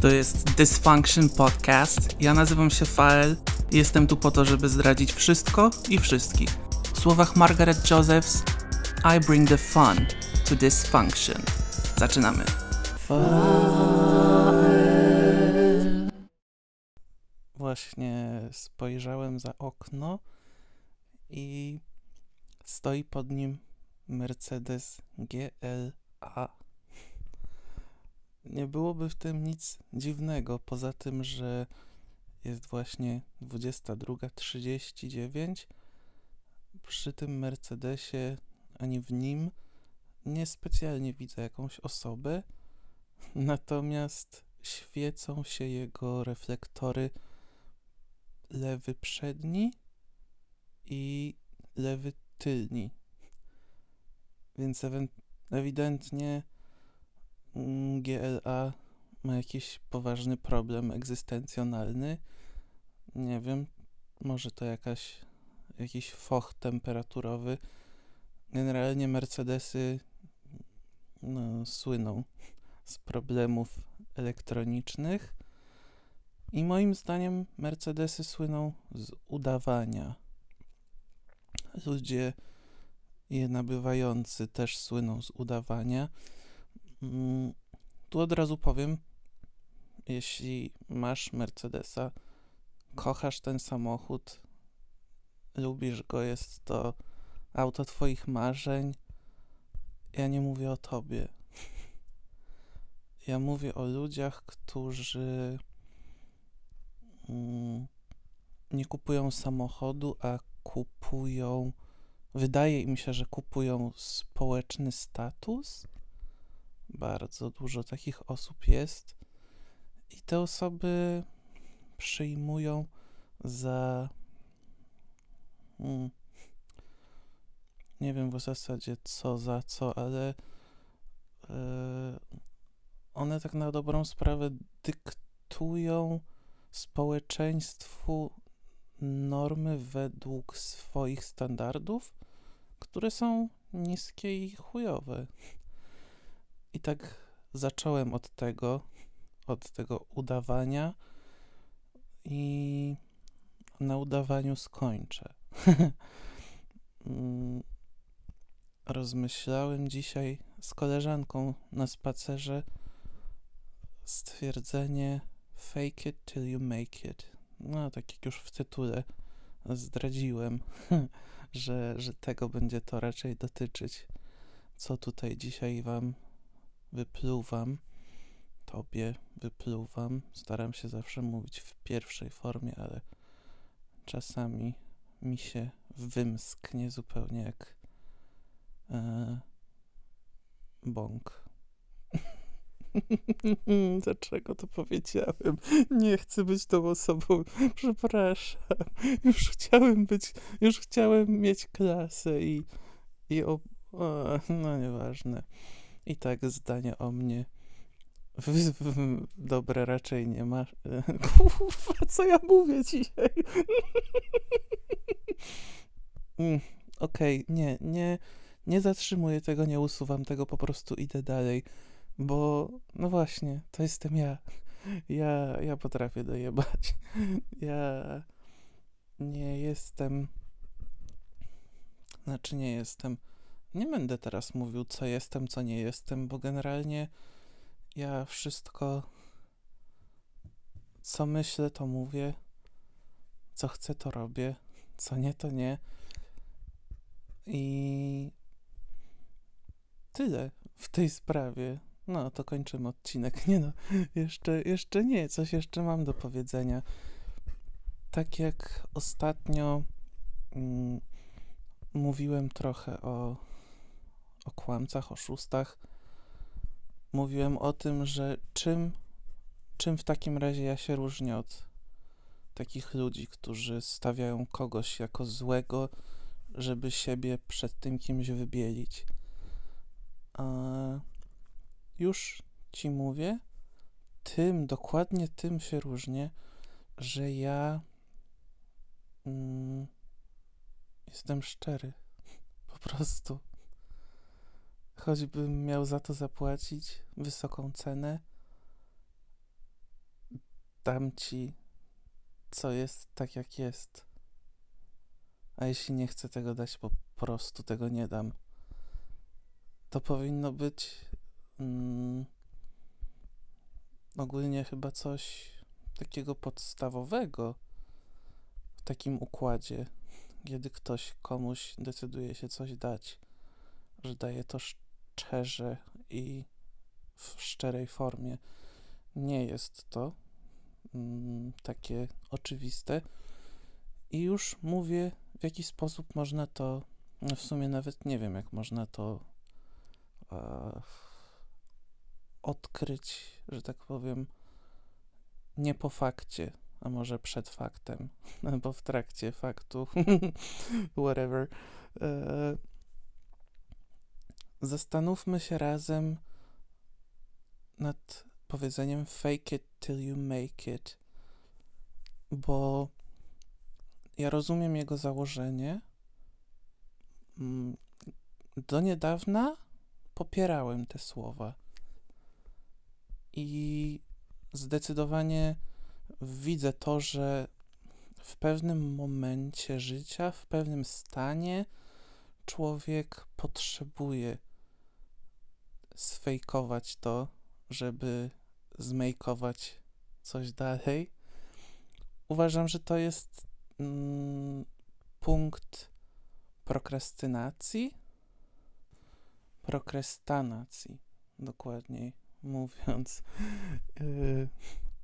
To jest Dysfunction Podcast. Ja nazywam się Fael jestem tu po to, żeby zdradzić wszystko i wszystkich. W słowach Margaret Josephs, I bring the fun to dysfunction. Zaczynamy. Właśnie spojrzałem za okno i stoi pod nim Mercedes GLA. Nie byłoby w tym nic dziwnego, poza tym, że jest właśnie 22.39. Przy tym Mercedesie ani w nim nie specjalnie widzę jakąś osobę, natomiast świecą się jego reflektory lewy przedni i lewy tylni. Więc ewidentnie GLA ma jakiś poważny problem egzystencjonalny. Nie wiem, może to jakaś, jakiś foch temperaturowy. Generalnie Mercedesy no, słyną z problemów elektronicznych. I moim zdaniem Mercedesy słyną z udawania. Ludzie je nabywający też słyną z udawania. Mm, tu od razu powiem, jeśli masz Mercedesa, kochasz ten samochód, lubisz go, jest to auto Twoich marzeń, ja nie mówię o Tobie. Ja mówię o ludziach, którzy mm, nie kupują samochodu, a kupują. Wydaje im się, że kupują społeczny status. Bardzo dużo takich osób jest. I te osoby przyjmują za. Hmm, nie wiem w zasadzie co za co, ale yy, one tak na dobrą sprawę dyktują społeczeństwu normy według swoich standardów, które są niskie i chujowe. I tak zacząłem od tego, od tego udawania i na udawaniu skończę. Mm, rozmyślałem dzisiaj z koleżanką na spacerze stwierdzenie fake it till you make it. No, tak jak już w tytule zdradziłem, że, że tego będzie to raczej dotyczyć. Co tutaj dzisiaj wam wypluwam, tobie wypluwam. Staram się zawsze mówić w pierwszej formie, ale czasami mi się wymsknie zupełnie jak e, bąk. Dlaczego to powiedziałem? Nie chcę być tą osobą. Przepraszam. Już chciałem być, już chciałem mieć klasę i, i o, o, no nieważne. I tak zdanie o mnie dobre raczej nie ma. Kurwa, co ja mówię dzisiaj? Mm, okej, okay, nie, nie, nie zatrzymuję tego, nie usuwam tego, po prostu idę dalej. Bo, no właśnie, to jestem ja. Ja, ja potrafię dojebać. Ja nie jestem. Znaczy, nie jestem. Nie będę teraz mówił, co jestem, co nie jestem, bo generalnie ja wszystko, co myślę, to mówię, co chcę, to robię, co nie, to nie. I tyle w tej sprawie. No, to kończymy odcinek. Nie no, jeszcze, jeszcze nie, coś jeszcze mam do powiedzenia. Tak jak ostatnio mm, mówiłem trochę o, o kłamcach, oszustach, mówiłem o tym, że czym, czym w takim razie ja się różnię od takich ludzi, którzy stawiają kogoś jako złego, żeby siebie przed tym kimś wybielić. A już ci mówię, tym, dokładnie tym się różnię, że ja mm, jestem szczery. Po prostu. Choćbym miał za to zapłacić wysoką cenę, dam ci, co jest tak, jak jest. A jeśli nie chcę tego dać, po prostu tego nie dam. To powinno być mm, ogólnie chyba coś takiego podstawowego w takim układzie, kiedy ktoś komuś decyduje się coś dać, że daje to i w szczerej formie. Nie jest to mm, takie oczywiste. I już mówię, w jaki sposób można to, w sumie nawet nie wiem, jak można to e, odkryć, że tak powiem, nie po fakcie, a może przed faktem, albo w trakcie faktu, whatever. E, zastanówmy się razem nad powiedzeniem fake it till you make it, bo ja rozumiem jego założenie. Mm, do niedawna popierałem te słowa i zdecydowanie widzę to, że w pewnym momencie życia, w pewnym stanie człowiek potrzebuje sfejkować to, żeby zmejkować coś dalej. Uważam, że to jest mm, punkt prokrastynacji, prokrastynacji, dokładniej mówiąc, yy,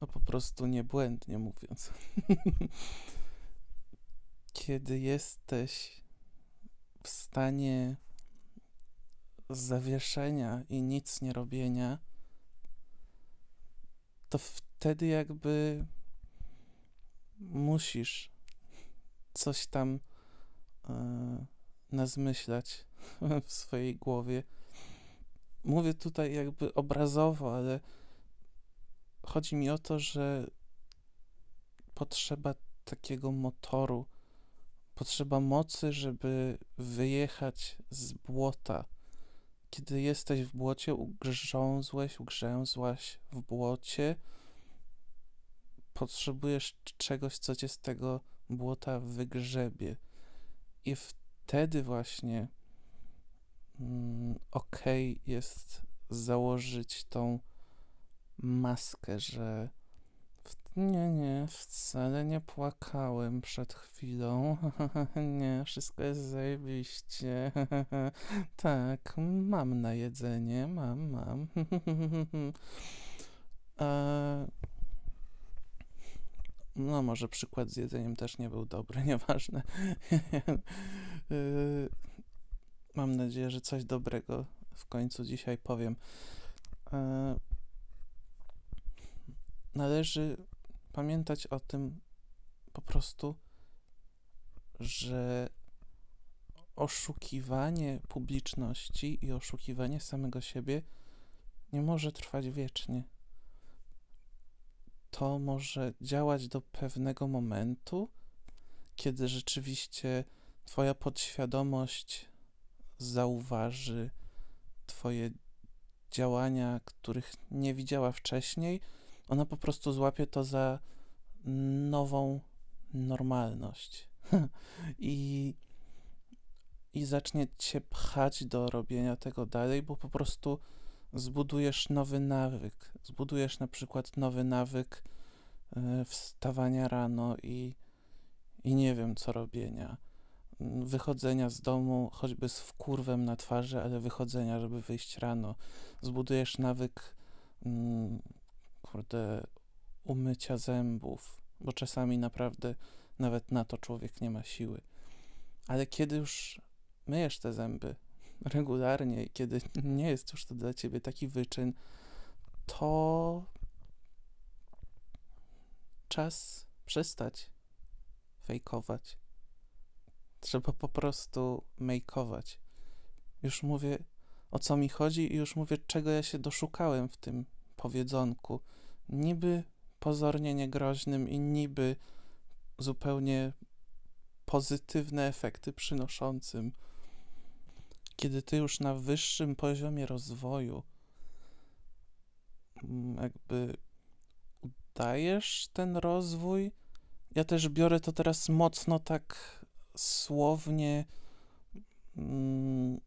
a po prostu niebłędnie mówiąc. Kiedy jesteś w stanie zawieszenia i nic nie robienia, to wtedy jakby musisz coś tam e, nazmyślać w swojej głowie. Mówię tutaj jakby obrazowo, ale chodzi mi o to, że potrzeba takiego motoru, potrzeba mocy, żeby wyjechać z błota. Kiedy jesteś w błocie, ugrzązłeś, ugrzęzłaś w błocie, potrzebujesz czegoś, co cię z tego błota wygrzebie. I wtedy właśnie mm, ok jest założyć tą maskę, że nie, nie, wcale nie płakałem przed chwilą. nie, wszystko jest zajebiście. tak, mam na jedzenie, mam, mam. e, no, może przykład z jedzeniem też nie był dobry, nieważne. Y, mam nadzieję, że coś dobrego w końcu dzisiaj powiem. E, należy pamiętać o tym po prostu, że oszukiwanie publiczności i oszukiwanie samego siebie nie może trwać wiecznie. To może działać do pewnego momentu, kiedy rzeczywiście Twoja podświadomość zauważy Twoje działania, których nie widziała wcześniej, ona po prostu złapie to za nową normalność i, i zacznie cię pchać do robienia tego dalej, bo po prostu zbudujesz nowy nawyk. Zbudujesz na przykład nowy nawyk e, wstawania rano i, i nie wiem co robienia. Wychodzenia z domu, choćby z wkurwem na twarzy, ale wychodzenia, żeby wyjść rano. Zbudujesz nawyk, mm, kurde, umycia zębów, bo czasami naprawdę nawet na to człowiek nie ma siły. Ale kiedy już myjesz te zęby, regularnie, kiedy nie jest już to dla ciebie taki wyczyn, to czas przestać fejkować. Trzeba po prostu makeować. Już mówię, o co mi chodzi i już mówię, czego ja się doszukałem w tym powiedzonku. Niby pozornie niegroźnym i niby zupełnie pozytywne efekty przynoszącym kiedy ty już na wyższym poziomie rozwoju mm, jakby udajesz ten rozwój. Ja też biorę to teraz mocno tak słownie, mm,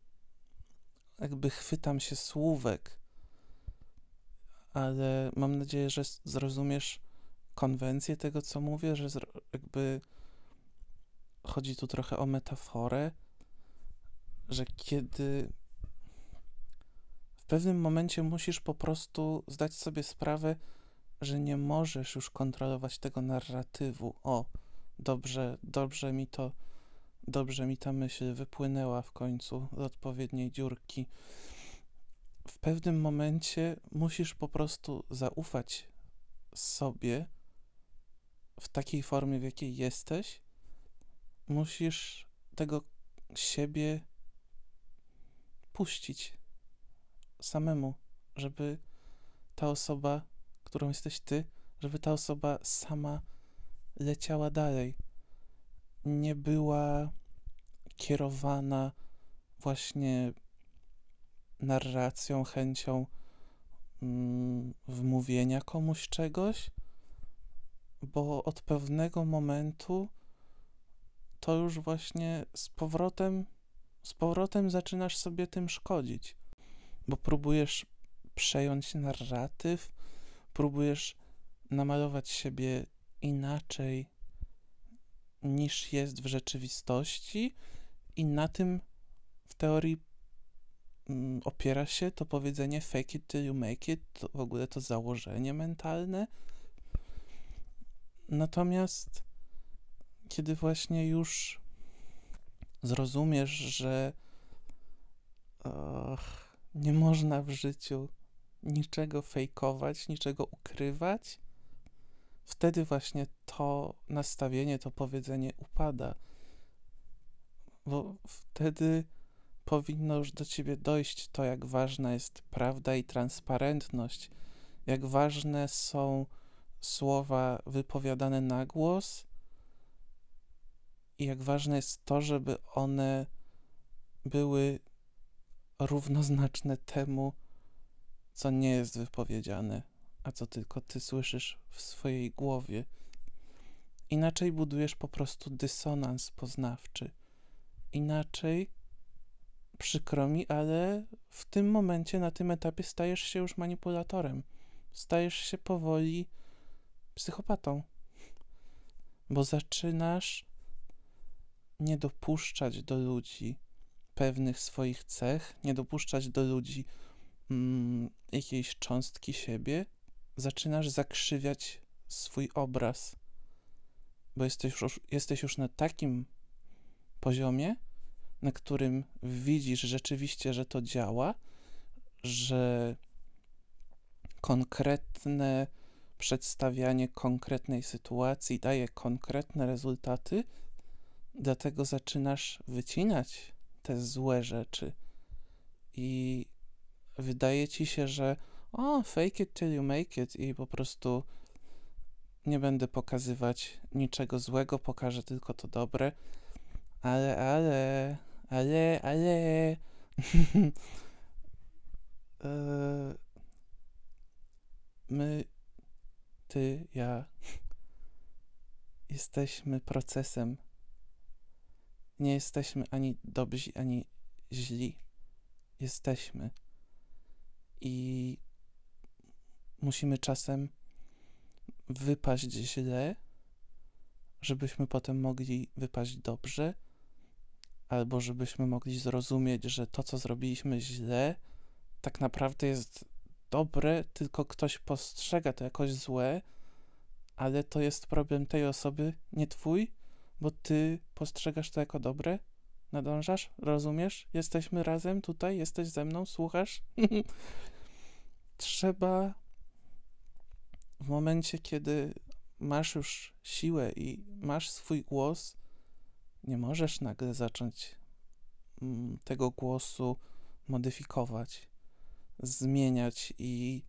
jakby chwytam się słówek, ale mam nadzieję, że zrozumiesz konwencję tego, co mówię, że jakby chodzi tu trochę o metaforę, że kiedy w pewnym momencie musisz po prostu zdać sobie sprawę, że nie możesz już kontrolować tego narratywu. O, dobrze, dobrze mi to, dobrze mi ta myśl wypłynęła w końcu z odpowiedniej dziurki. W pewnym momencie musisz po prostu zaufać sobie w takiej formie, w jakiej jesteś. Musisz tego siebie puścić samemu, żeby ta osoba którą jesteś ty, żeby ta osoba sama leciała dalej. Nie była kierowana właśnie narracją, chęcią mm, wmówienia komuś czegoś, bo od pewnego momentu to już właśnie z powrotem, z powrotem zaczynasz sobie tym szkodzić, bo próbujesz przejąć narratyw, próbujesz namalować siebie inaczej niż jest w rzeczywistości i na tym w teorii opiera się to powiedzenie fake it till you make it, w ogóle to założenie mentalne. Natomiast kiedy właśnie już zrozumiesz, że och, nie można w życiu niczego fejkować, niczego ukrywać, wtedy właśnie to nastawienie, to powiedzenie upada. Bo wtedy powinno już do ciebie dojść to, jak ważna jest prawda i transparentność, jak ważne są słowa wypowiadane na głos i jak ważne jest to, żeby one były równoznaczne temu, co nie jest wypowiedziane, a co tylko ty słyszysz w swojej głowie. Inaczej budujesz po prostu dysonans poznawczy. Inaczej, przykro mi, ale w tym momencie, na tym etapie stajesz się już manipulatorem. Stajesz się powoli psychopatą, bo zaczynasz nie dopuszczać do ludzi pewnych swoich cech, nie dopuszczać do ludzi mm, jakiejś cząstki siebie, zaczynasz zakrzywiać swój obraz, bo jesteś już, jesteś już na takim poziomie, na którym widzisz rzeczywiście, że to działa, że konkretne przedstawianie konkretnej sytuacji daje konkretne rezultaty, dlatego zaczynasz wycinać te złe rzeczy. I wydaje ci się, że o, fake it till you make it i po prostu nie będę pokazywać niczego złego, pokażę tylko to dobre, ale, ale, ale, ale, e, my, ty, ja, jesteśmy procesem. Nie jesteśmy ani dobrzy, ani źli. Jesteśmy i musimy czasem wypaść źle, żebyśmy potem mogli wypaść dobrze, albo żebyśmy mogli zrozumieć, że to, co zrobiliśmy źle, tak naprawdę jest dobre, tylko ktoś postrzega to jakoś złe, ale to jest problem tej osoby, nie twój, bo ty postrzegasz to jako dobre. Nadążasz? Rozumiesz? Jesteśmy razem tutaj? Jesteś ze mną? Słuchasz? trzeba w momencie, kiedy masz już siłę i masz swój głos, nie możesz nagle zacząć mm, tego głosu modyfikować, zmieniać i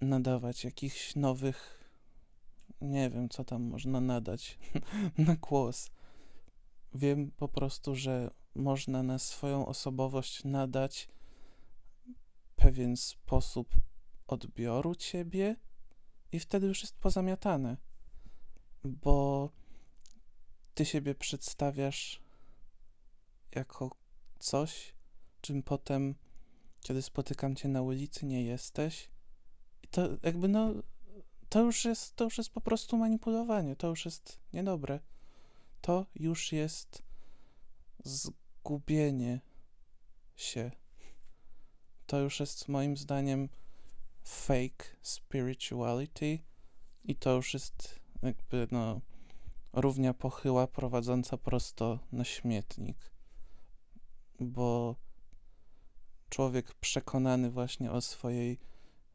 nadawać jakichś nowych, nie wiem, co tam można nadać na głos. Wiem po prostu, że można na swoją osobowość nadać pewien sposób odbioru ciebie, i wtedy już jest pozamiatane, bo ty siebie przedstawiasz jako coś, czym potem, kiedy spotykam cię na ulicy, nie jesteś. I to jakby no, to już jest, to już jest po prostu manipulowanie, to już jest niedobre. To już jest zgubienie się. To już jest moim zdaniem fake spirituality i to już jest jakby no równia pochyła prowadząca prosto na śmietnik. Bo człowiek przekonany właśnie o swojej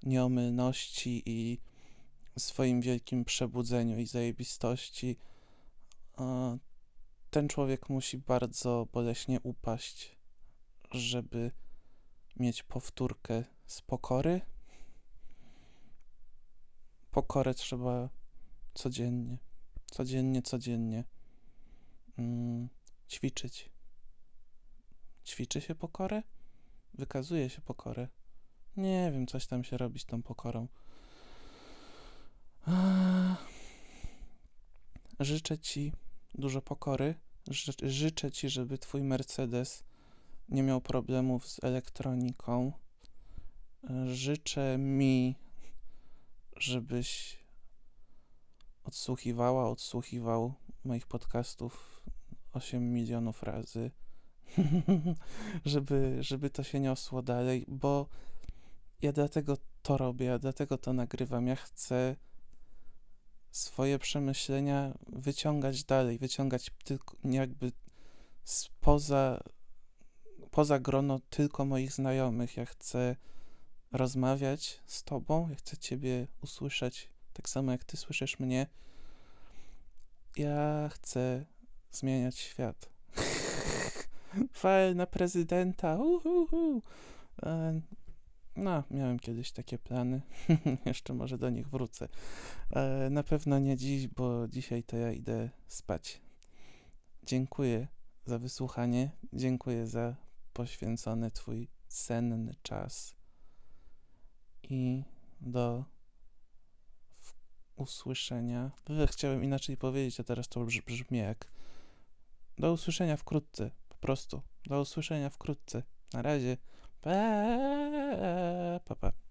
nieomylności i swoim wielkim przebudzeniu i zajebistości, ten człowiek musi bardzo boleśnie upaść, żeby mieć powtórkę z pokory. Pokorę trzeba codziennie, codziennie, codziennie mm, ćwiczyć. Ćwiczy się pokorę? Wykazuje się pokorę. Nie wiem, coś tam się robi z tą pokorą. Życzę Ci dużo pokory. Ży życzę Ci, żeby Twój Mercedes nie miał problemów z elektroniką. Życzę mi, żebyś odsłuchiwała, odsłuchiwał moich podcastów 8 milionów razy, żeby, żeby to się niosło dalej, bo ja dlatego to robię, ja dlatego to nagrywam. Ja chcę swoje przemyślenia wyciągać dalej, wyciągać tylko jakby spoza poza grono tylko moich znajomych. Ja chcę rozmawiać z Tobą, ja chcę Ciebie usłyszeć tak samo jak Ty słyszysz mnie. Ja chcę zmieniać świat. Fajl na prezydenta. Uhuhu. E, no, miałem kiedyś takie plany. Jeszcze może do nich wrócę. E, na pewno nie dziś, bo dzisiaj to ja idę spać. Dziękuję za wysłuchanie. Dziękuję za poświęcony Twój cenny czas. I do usłyszenia. Chciałem inaczej powiedzieć, a teraz to brzmi jak do usłyszenia wkrótce. Po prostu. Do usłyszenia wkrótce. Na razie. Pa, pa, pa.